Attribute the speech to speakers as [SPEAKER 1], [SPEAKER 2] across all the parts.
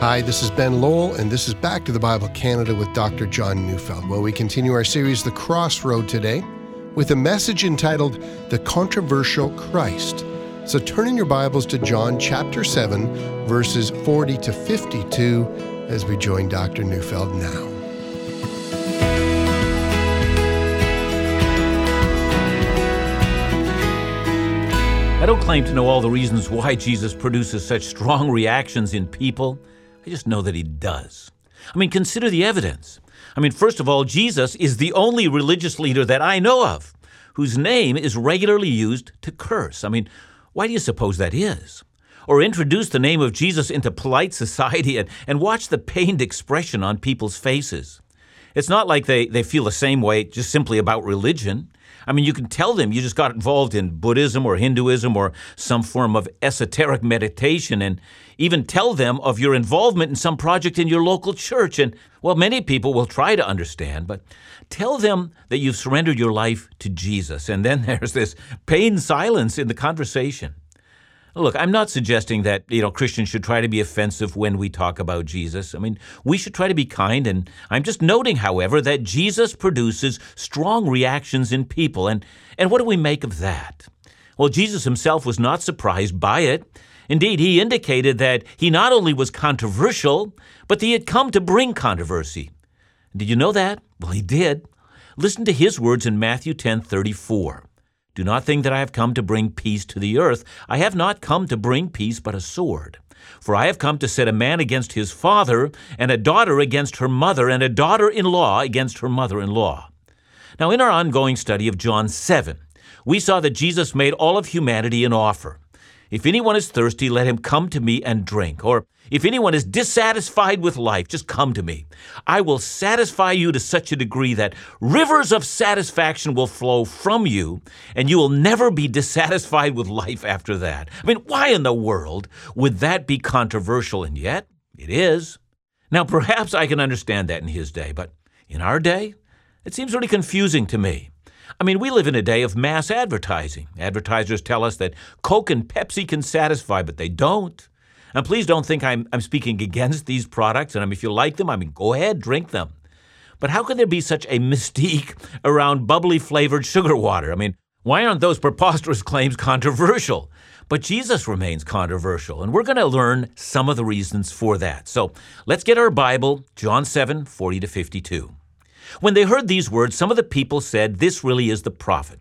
[SPEAKER 1] Hi, this is Ben Lowell, and this is Back to the Bible Canada with Dr. John Neufeld, where we continue our series, The Crossroad, today with a message entitled The Controversial Christ. So turn in your Bibles to John chapter 7, verses 40 to 52, as we join Dr. Neufeld now.
[SPEAKER 2] I don't claim to know all the reasons why Jesus produces such strong reactions in people. I just know that he does. I mean, consider the evidence. I mean, first of all, Jesus is the only religious leader that I know of whose name is regularly used to curse. I mean, why do you suppose that is? Or introduce the name of Jesus into polite society and, and watch the pained expression on people's faces. It's not like they, they feel the same way just simply about religion. I mean, you can tell them you just got involved in Buddhism or Hinduism or some form of esoteric meditation and even tell them of your involvement in some project in your local church. And, well, many people will try to understand, but tell them that you've surrendered your life to Jesus. And then there's this pained silence in the conversation. Look, I'm not suggesting that, you know, Christians should try to be offensive when we talk about Jesus. I mean, we should try to be kind and I'm just noting, however, that Jesus produces strong reactions in people. And and what do we make of that? Well, Jesus himself was not surprised by it. Indeed, he indicated that he not only was controversial, but that he had come to bring controversy. Did you know that? Well, he did. Listen to his words in Matthew 10:34. Do not think that I have come to bring peace to the earth. I have not come to bring peace, but a sword. For I have come to set a man against his father, and a daughter against her mother, and a daughter in law against her mother in law. Now, in our ongoing study of John 7, we saw that Jesus made all of humanity an offer. If anyone is thirsty, let him come to me and drink. Or if anyone is dissatisfied with life, just come to me. I will satisfy you to such a degree that rivers of satisfaction will flow from you, and you will never be dissatisfied with life after that. I mean, why in the world would that be controversial? And yet, it is. Now, perhaps I can understand that in his day, but in our day, it seems really confusing to me. I mean, we live in a day of mass advertising. Advertisers tell us that Coke and Pepsi can satisfy, but they don't. And please don't think I'm, I'm speaking against these products. And I mean, if you like them, I mean, go ahead, drink them. But how can there be such a mystique around bubbly flavored sugar water? I mean, why aren't those preposterous claims controversial? But Jesus remains controversial, and we're going to learn some of the reasons for that. So let's get our Bible, John 7 40 to 52. When they heard these words, some of the people said, This really is the prophet.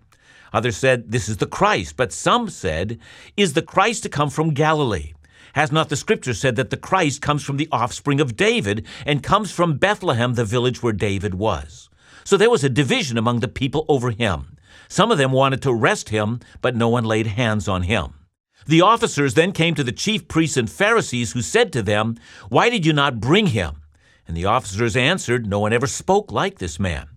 [SPEAKER 2] Others said, This is the Christ. But some said, Is the Christ to come from Galilee? Has not the scripture said that the Christ comes from the offspring of David and comes from Bethlehem, the village where David was? So there was a division among the people over him. Some of them wanted to arrest him, but no one laid hands on him. The officers then came to the chief priests and Pharisees, who said to them, Why did you not bring him? And the officers answered, No one ever spoke like this man.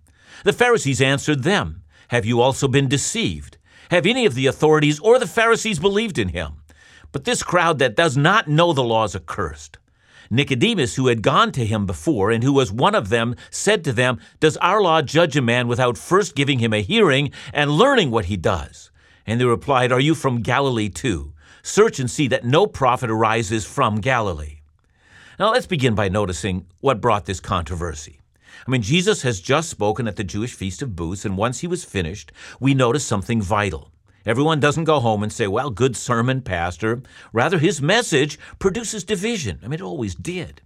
[SPEAKER 2] The Pharisees answered them, Have you also been deceived? Have any of the authorities or the Pharisees believed in him? But this crowd that does not know the law is accursed. Nicodemus, who had gone to him before and who was one of them, said to them, Does our law judge a man without first giving him a hearing and learning what he does? And they replied, Are you from Galilee too? Search and see that no prophet arises from Galilee. Now let's begin by noticing what brought this controversy. I mean, Jesus has just spoken at the Jewish Feast of Booths, and once he was finished, we notice something vital. Everyone doesn't go home and say, Well, good sermon, Pastor. Rather, his message produces division. I mean, it always did.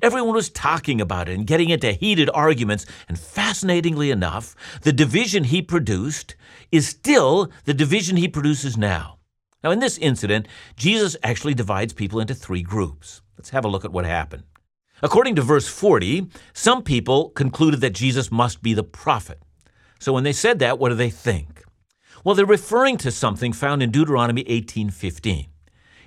[SPEAKER 2] Everyone was talking about it and getting into heated arguments, and fascinatingly enough, the division he produced is still the division he produces now. Now, in this incident, Jesus actually divides people into three groups. Let's have a look at what happened. According to verse 40, some people concluded that Jesus must be the prophet. So when they said that, what do they think? Well, they're referring to something found in Deuteronomy 18:15.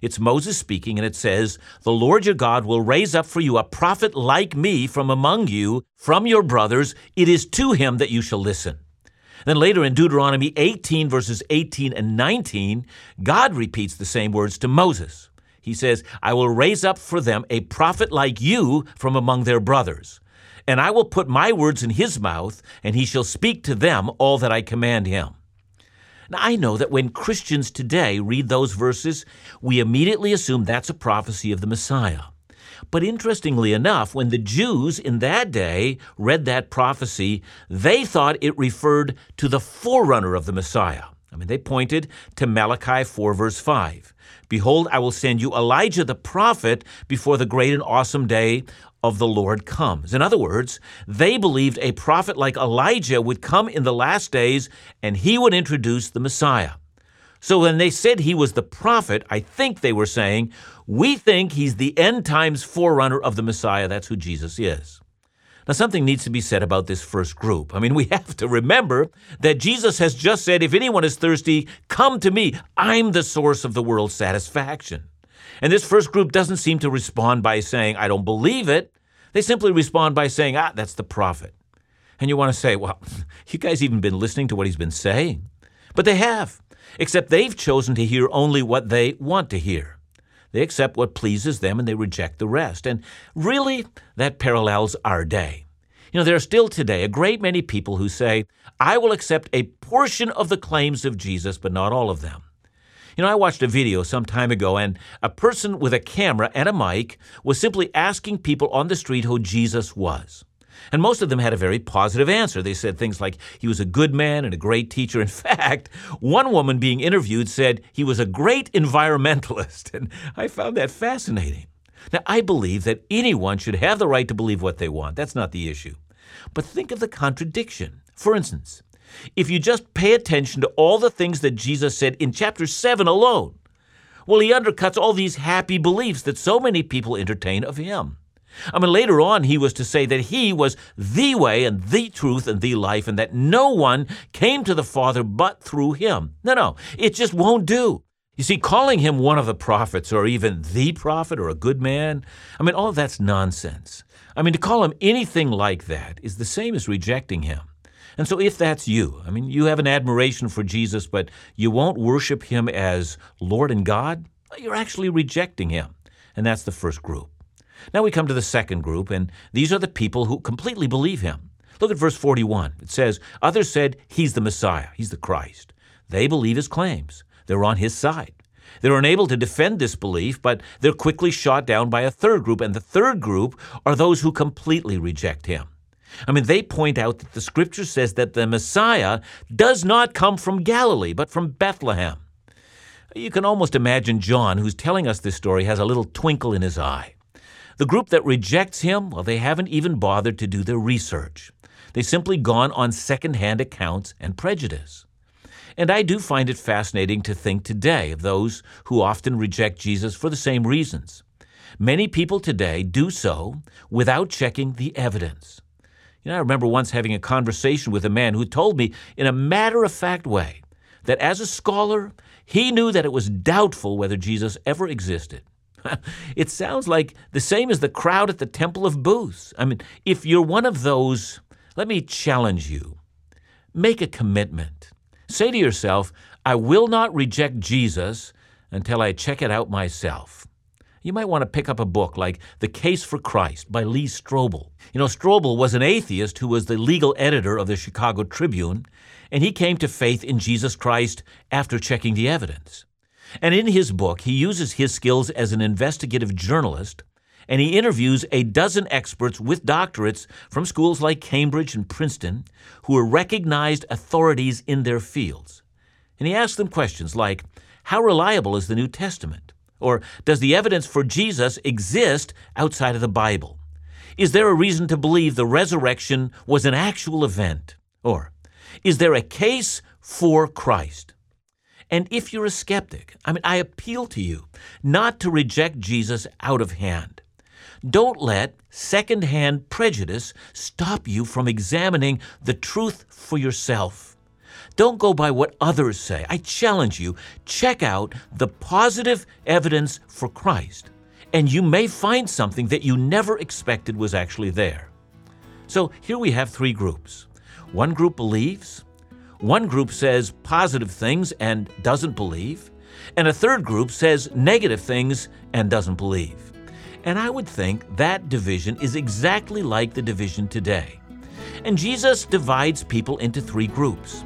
[SPEAKER 2] It's Moses speaking and it says, "The Lord your God will raise up for you a prophet like me from among you, from your brothers; it is to him that you shall listen." Then later in Deuteronomy 18 verses 18 and 19, God repeats the same words to Moses. He says, I will raise up for them a prophet like you from among their brothers. And I will put my words in his mouth, and he shall speak to them all that I command him. Now, I know that when Christians today read those verses, we immediately assume that's a prophecy of the Messiah. But interestingly enough, when the Jews in that day read that prophecy, they thought it referred to the forerunner of the Messiah. I mean, they pointed to Malachi 4, verse 5. Behold, I will send you Elijah the prophet before the great and awesome day of the Lord comes. In other words, they believed a prophet like Elijah would come in the last days and he would introduce the Messiah. So when they said he was the prophet, I think they were saying, we think he's the end times forerunner of the Messiah. That's who Jesus is. Now, something needs to be said about this first group. I mean, we have to remember that Jesus has just said, If anyone is thirsty, come to me. I'm the source of the world's satisfaction. And this first group doesn't seem to respond by saying, I don't believe it. They simply respond by saying, Ah, that's the prophet. And you want to say, Well, you guys even been listening to what he's been saying? But they have, except they've chosen to hear only what they want to hear. They accept what pleases them and they reject the rest. And really, that parallels our day. You know, there are still today a great many people who say, I will accept a portion of the claims of Jesus, but not all of them. You know, I watched a video some time ago, and a person with a camera and a mic was simply asking people on the street who Jesus was. And most of them had a very positive answer. They said things like he was a good man and a great teacher. In fact, one woman being interviewed said he was a great environmentalist. And I found that fascinating. Now, I believe that anyone should have the right to believe what they want. That's not the issue. But think of the contradiction. For instance, if you just pay attention to all the things that Jesus said in chapter 7 alone, well, he undercuts all these happy beliefs that so many people entertain of him. I mean, later on, he was to say that he was the way and the truth and the life, and that no one came to the Father but through him. No, no, it just won't do. You see, calling him one of the prophets or even the prophet or a good man, I mean, all that's nonsense. I mean, to call him anything like that is the same as rejecting him. And so, if that's you, I mean, you have an admiration for Jesus, but you won't worship him as Lord and God, you're actually rejecting him. And that's the first group. Now we come to the second group, and these are the people who completely believe him. Look at verse 41. It says, Others said, He's the Messiah, He's the Christ. They believe his claims, they're on his side. They're unable to defend this belief, but they're quickly shot down by a third group, and the third group are those who completely reject him. I mean, they point out that the scripture says that the Messiah does not come from Galilee, but from Bethlehem. You can almost imagine John, who's telling us this story, has a little twinkle in his eye. The group that rejects him, well, they haven't even bothered to do their research. They've simply gone on second-hand accounts and prejudice. And I do find it fascinating to think today of those who often reject Jesus for the same reasons. Many people today do so without checking the evidence. You know, I remember once having a conversation with a man who told me in a matter of fact way that as a scholar, he knew that it was doubtful whether Jesus ever existed. it sounds like the same as the crowd at the Temple of Booths. I mean, if you're one of those, let me challenge you. Make a commitment. Say to yourself, I will not reject Jesus until I check it out myself. You might want to pick up a book like The Case for Christ by Lee Strobel. You know, Strobel was an atheist who was the legal editor of the Chicago Tribune, and he came to faith in Jesus Christ after checking the evidence. And in his book, he uses his skills as an investigative journalist and he interviews a dozen experts with doctorates from schools like Cambridge and Princeton who are recognized authorities in their fields. And he asks them questions like How reliable is the New Testament? Or Does the evidence for Jesus exist outside of the Bible? Is there a reason to believe the resurrection was an actual event? Or Is there a case for Christ? And if you're a skeptic, I mean, I appeal to you not to reject Jesus out of hand. Don't let secondhand prejudice stop you from examining the truth for yourself. Don't go by what others say. I challenge you, check out the positive evidence for Christ, and you may find something that you never expected was actually there. So here we have three groups. One group believes, one group says positive things and doesn't believe, and a third group says negative things and doesn't believe. And I would think that division is exactly like the division today. And Jesus divides people into three groups.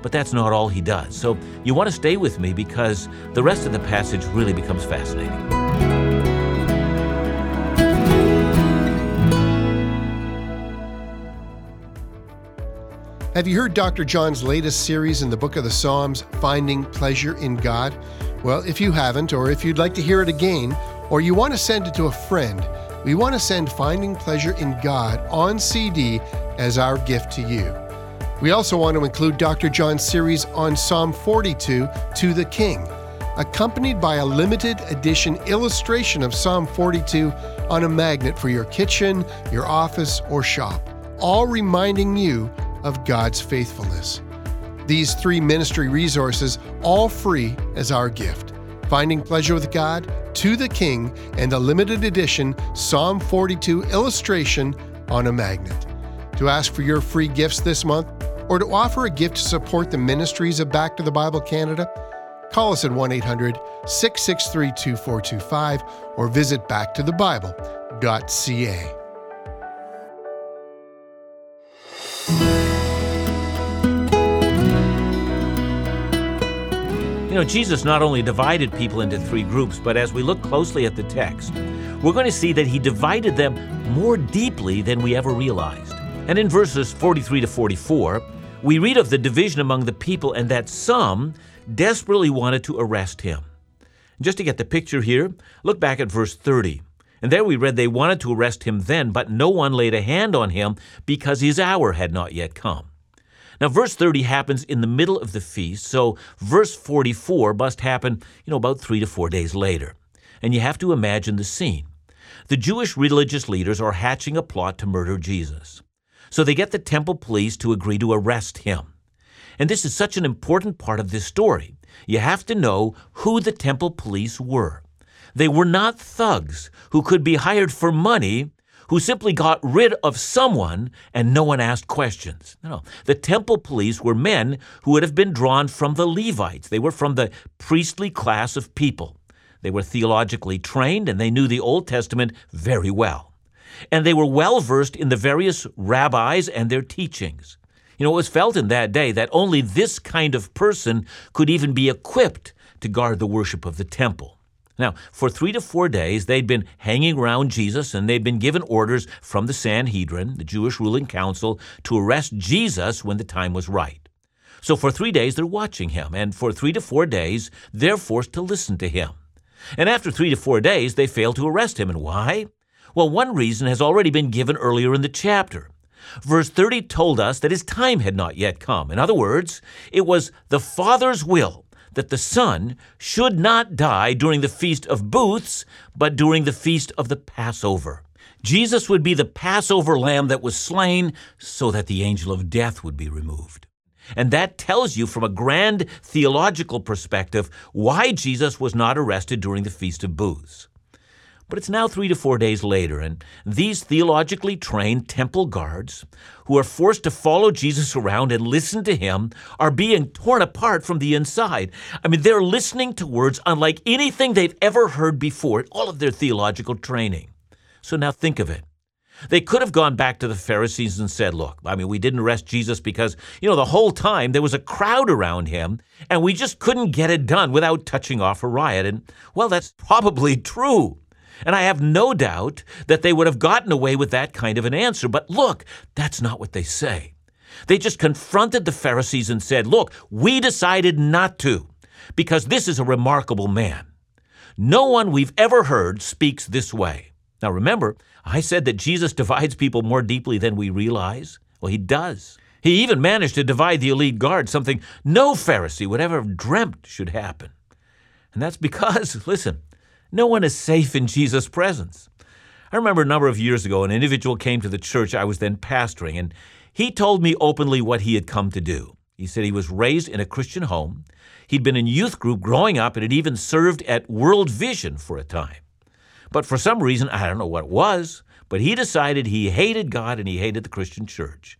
[SPEAKER 2] But that's not all he does. So you want to stay with me because the rest of the passage really becomes fascinating.
[SPEAKER 1] Have you heard Dr. John's latest series in the book of the Psalms, Finding Pleasure in God? Well, if you haven't, or if you'd like to hear it again, or you want to send it to a friend, we want to send Finding Pleasure in God on CD as our gift to you. We also want to include Dr. John's series on Psalm 42 to the King, accompanied by a limited edition illustration of Psalm 42 on a magnet for your kitchen, your office, or shop, all reminding you of God's faithfulness. These three ministry resources, all free as our gift Finding Pleasure with God, To the King, and a limited edition Psalm 42 illustration on a magnet. To ask for your free gifts this month, or to offer a gift to support the ministries of Back to the Bible Canada, call us at 1 800 663 2425 or visit backtothebible.ca.
[SPEAKER 2] You know, Jesus not only divided people into three groups, but as we look closely at the text, we're going to see that he divided them more deeply than we ever realized. And in verses 43 to 44, we read of the division among the people and that some desperately wanted to arrest him. Just to get the picture here, look back at verse 30. And there we read they wanted to arrest him then, but no one laid a hand on him because his hour had not yet come. Now, verse 30 happens in the middle of the feast, so verse 44 must happen, you know, about three to four days later. And you have to imagine the scene. The Jewish religious leaders are hatching a plot to murder Jesus. So they get the temple police to agree to arrest him. And this is such an important part of this story. You have to know who the temple police were. They were not thugs who could be hired for money who simply got rid of someone and no one asked questions. No, the temple police were men who would have been drawn from the Levites. They were from the priestly class of people. They were theologically trained and they knew the Old Testament very well. And they were well versed in the various rabbis and their teachings. You know, it was felt in that day that only this kind of person could even be equipped to guard the worship of the temple. Now, for three to four days, they'd been hanging around Jesus and they'd been given orders from the Sanhedrin, the Jewish ruling council, to arrest Jesus when the time was right. So for three days, they're watching him, and for three to four days, they're forced to listen to him. And after three to four days, they fail to arrest him. And why? Well, one reason has already been given earlier in the chapter. Verse 30 told us that his time had not yet come. In other words, it was the Father's will that the Son should not die during the Feast of Booths, but during the Feast of the Passover. Jesus would be the Passover lamb that was slain so that the angel of death would be removed. And that tells you from a grand theological perspective why Jesus was not arrested during the Feast of Booths. But it's now three to four days later, and these theologically trained temple guards, who are forced to follow Jesus around and listen to him, are being torn apart from the inside. I mean, they're listening to words unlike anything they've ever heard before all of their theological training. So now think of it. They could have gone back to the Pharisees and said, Look, I mean, we didn't arrest Jesus because, you know, the whole time there was a crowd around him and we just couldn't get it done without touching off a riot. And, well, that's probably true. And I have no doubt that they would have gotten away with that kind of an answer. But look, that's not what they say. They just confronted the Pharisees and said, Look, we decided not to, because this is a remarkable man. No one we've ever heard speaks this way. Now remember, I said that Jesus divides people more deeply than we realize. Well, he does. He even managed to divide the elite guard, something no Pharisee would ever have dreamt should happen. And that's because, listen, no one is safe in Jesus' presence. I remember a number of years ago, an individual came to the church I was then pastoring, and he told me openly what he had come to do. He said he was raised in a Christian home. He'd been in youth group growing up and had even served at World Vision for a time. But for some reason, I don't know what it was, but he decided he hated God and he hated the Christian church.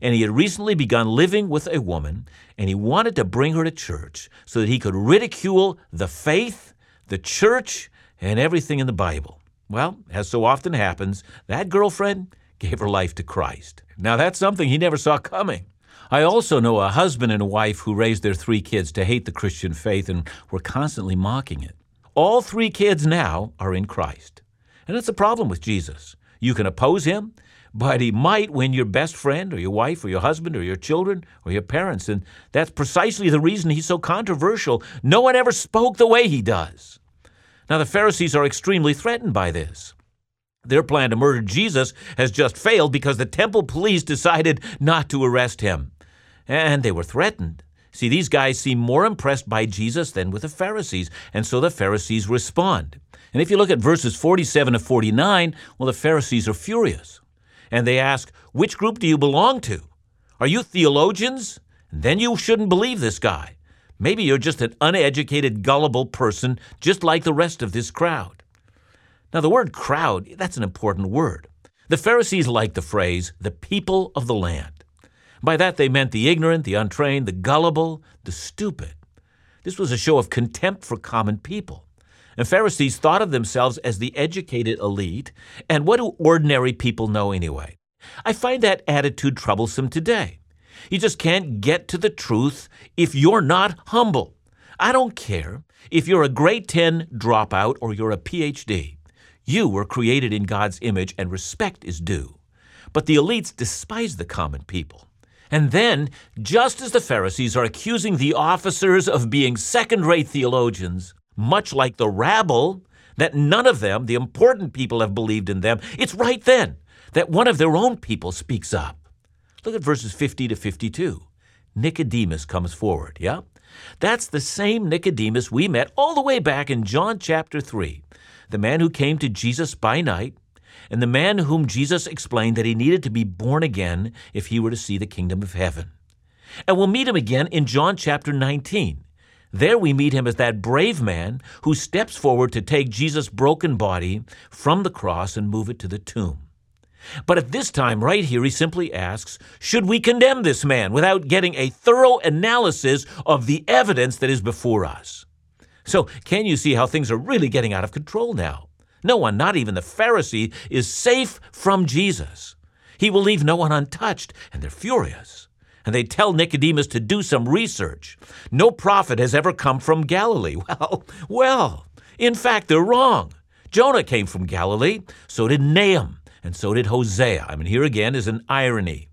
[SPEAKER 2] And he had recently begun living with a woman, and he wanted to bring her to church so that he could ridicule the faith, the church, and everything in the Bible. Well, as so often happens, that girlfriend gave her life to Christ. Now, that's something he never saw coming. I also know a husband and a wife who raised their three kids to hate the Christian faith and were constantly mocking it. All three kids now are in Christ. And that's the problem with Jesus. You can oppose him, but he might win your best friend or your wife or your husband or your children or your parents. And that's precisely the reason he's so controversial. No one ever spoke the way he does. Now, the Pharisees are extremely threatened by this. Their plan to murder Jesus has just failed because the temple police decided not to arrest him. And they were threatened. See, these guys seem more impressed by Jesus than with the Pharisees, and so the Pharisees respond. And if you look at verses 47 to 49, well, the Pharisees are furious. And they ask, Which group do you belong to? Are you theologians? Then you shouldn't believe this guy. Maybe you're just an uneducated, gullible person, just like the rest of this crowd. Now, the word crowd, that's an important word. The Pharisees liked the phrase, the people of the land. By that, they meant the ignorant, the untrained, the gullible, the stupid. This was a show of contempt for common people. And Pharisees thought of themselves as the educated elite, and what do ordinary people know anyway? I find that attitude troublesome today. You just can't get to the truth if you're not humble. I don't care if you're a grade 10 dropout or you're a PhD. You were created in God's image and respect is due. But the elites despise the common people. And then, just as the Pharisees are accusing the officers of being second rate theologians, much like the rabble, that none of them, the important people, have believed in them, it's right then that one of their own people speaks up. Look at verses 50 to 52. Nicodemus comes forward, yeah? That's the same Nicodemus we met all the way back in John chapter 3, the man who came to Jesus by night, and the man whom Jesus explained that he needed to be born again if he were to see the kingdom of heaven. And we'll meet him again in John chapter 19 there we meet him as that brave man who steps forward to take Jesus' broken body from the cross and move it to the tomb. But at this time, right here, he simply asks, Should we condemn this man without getting a thorough analysis of the evidence that is before us? So, can you see how things are really getting out of control now? No one, not even the Pharisee, is safe from Jesus. He will leave no one untouched, and they're furious and they tell Nicodemus to do some research. No prophet has ever come from Galilee. Well, well, in fact, they're wrong. Jonah came from Galilee, so did Nahum, and so did Hosea. I mean, here again is an irony.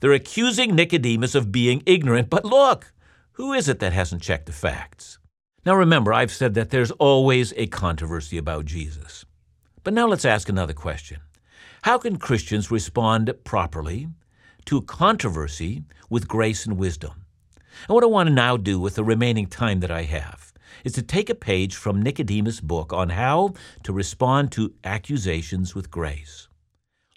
[SPEAKER 2] They're accusing Nicodemus of being ignorant, but look, who is it that hasn't checked the facts? Now remember, I've said that there's always a controversy about Jesus. But now let's ask another question. How can Christians respond properly to controversy with grace and wisdom. And what I want to now do with the remaining time that I have is to take a page from Nicodemus' book on how to respond to accusations with grace.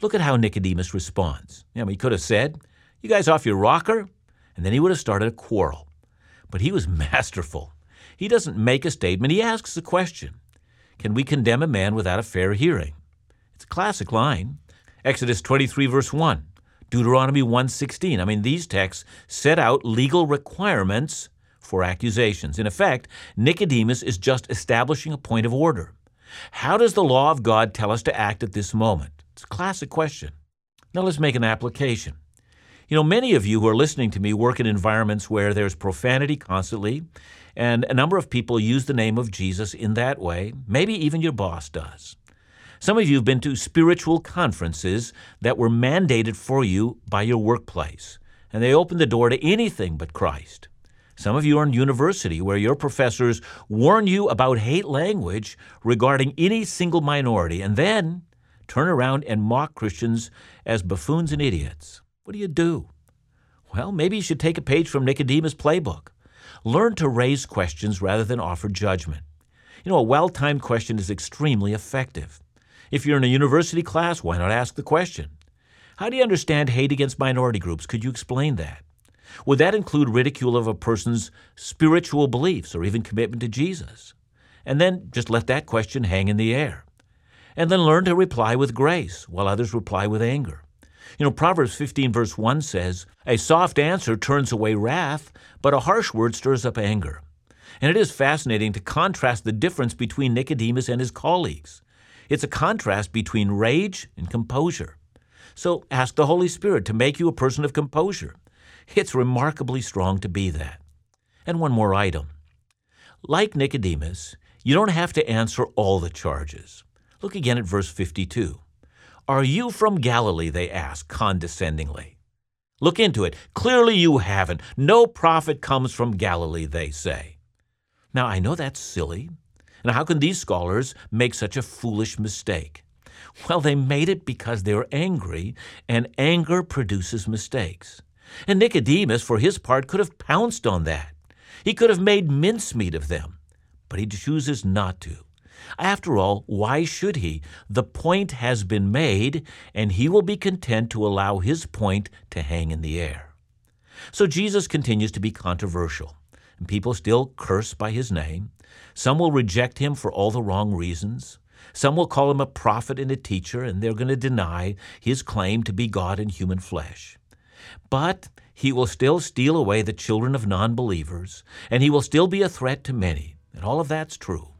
[SPEAKER 2] Look at how Nicodemus responds. You know, he could have said, You guys off your rocker? And then he would have started a quarrel. But he was masterful. He doesn't make a statement, he asks a question Can we condemn a man without a fair hearing? It's a classic line. Exodus 23, verse 1. Deuteronomy 1:16. I mean, these texts set out legal requirements for accusations. In effect, Nicodemus is just establishing a point of order. How does the law of God tell us to act at this moment? It's a classic question. Now let's make an application. You know, many of you who are listening to me work in environments where there's profanity constantly, and a number of people use the name of Jesus in that way. Maybe even your boss does. Some of you have been to spiritual conferences that were mandated for you by your workplace, and they opened the door to anything but Christ. Some of you are in university where your professors warn you about hate language regarding any single minority and then turn around and mock Christians as buffoons and idiots. What do you do? Well, maybe you should take a page from Nicodemus' playbook. Learn to raise questions rather than offer judgment. You know, a well timed question is extremely effective. If you're in a university class, why not ask the question? How do you understand hate against minority groups? Could you explain that? Would that include ridicule of a person's spiritual beliefs or even commitment to Jesus? And then just let that question hang in the air. And then learn to reply with grace while others reply with anger. You know, Proverbs 15, verse 1 says, A soft answer turns away wrath, but a harsh word stirs up anger. And it is fascinating to contrast the difference between Nicodemus and his colleagues. It's a contrast between rage and composure. So ask the Holy Spirit to make you a person of composure. It's remarkably strong to be that. And one more item. Like Nicodemus, you don't have to answer all the charges. Look again at verse 52. Are you from Galilee? They ask condescendingly. Look into it. Clearly you haven't. No prophet comes from Galilee, they say. Now, I know that's silly. And how can these scholars make such a foolish mistake? Well, they made it because they were angry, and anger produces mistakes. And Nicodemus, for his part, could have pounced on that. He could have made mincemeat of them, but he chooses not to. After all, why should he? The point has been made, and he will be content to allow his point to hang in the air. So Jesus continues to be controversial, and people still curse by his name. Some will reject him for all the wrong reasons. Some will call him a prophet and a teacher, and they're going to deny his claim to be God in human flesh. But he will still steal away the children of non believers, and he will still be a threat to many, and all of that's true.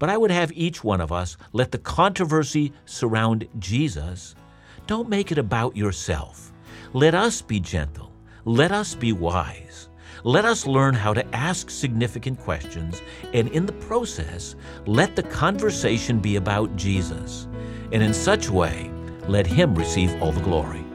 [SPEAKER 2] But I would have each one of us let the controversy surround Jesus. Don't make it about yourself. Let us be gentle. Let us be wise. Let us learn how to ask significant questions, and in the process, let the conversation be about Jesus. And in such way, let Him receive all the glory.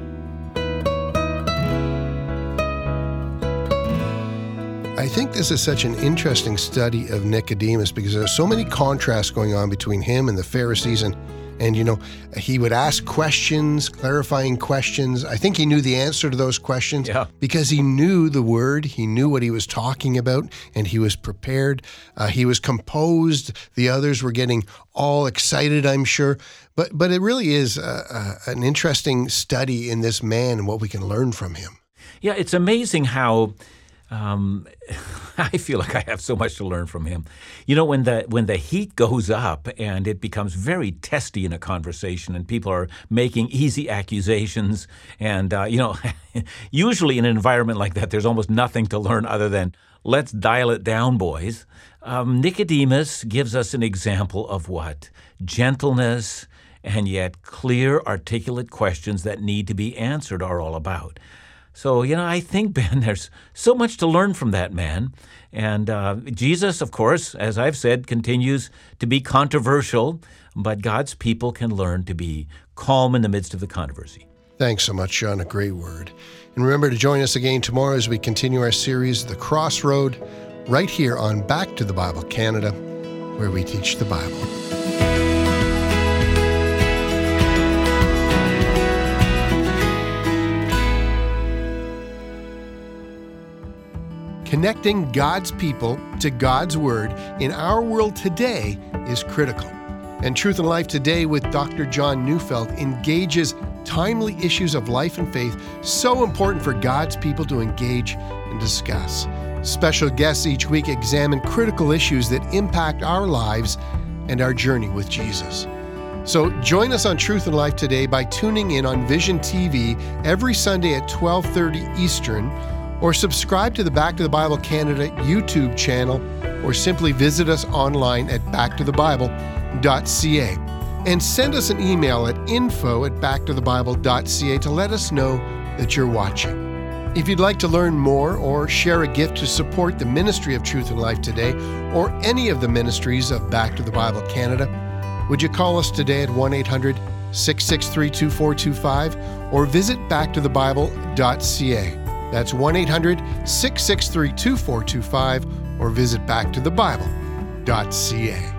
[SPEAKER 1] I think this is such an interesting study of Nicodemus because there's so many contrasts going on between him and the Pharisees and and, you know, he would ask questions, clarifying questions. I think he knew the answer to those questions
[SPEAKER 2] yeah.
[SPEAKER 1] because he knew the word, he knew what he was talking about, and he was prepared. Uh, he was composed. The others were getting all excited, I'm sure. But, but it really is uh, uh, an interesting study in this man and what we can learn from him.
[SPEAKER 2] Yeah, it's amazing how um, I feel like I have so much to learn from him. You know, when the when the heat goes up and it becomes very testy in a conversation, and people are making easy accusations, and uh, you know, usually in an environment like that, there's almost nothing to learn other than let's dial it down, boys. Um, Nicodemus gives us an example of what gentleness and yet clear, articulate questions that need to be answered are all about. So, you know, I think, Ben, there's so much to learn from that man. And uh, Jesus, of course, as I've said, continues to be controversial, but God's people can learn to be calm in the midst of the controversy.
[SPEAKER 1] Thanks so much, John. A great word. And remember to join us again tomorrow as we continue our series, The Crossroad, right here on Back to the Bible Canada, where we teach the Bible. Connecting God's people to God's Word in our world today is critical. And Truth and Life Today with Dr. John Neufeld engages timely issues of life and faith so important for God's people to engage and discuss. Special guests each week examine critical issues that impact our lives and our journey with Jesus. So join us on Truth and Life today by tuning in on Vision TV every Sunday at 12:30 Eastern or subscribe to the Back to the Bible Canada YouTube channel, or simply visit us online at backtothebible.ca. And send us an email at info at backtothebible.ca to let us know that you're watching. If you'd like to learn more or share a gift to support the ministry of Truth and Life today, or any of the ministries of Back to the Bible Canada, would you call us today at 1 800 663 2425 or visit backtothebible.ca. That's 1 800 663 2425 or visit backtothebible.ca.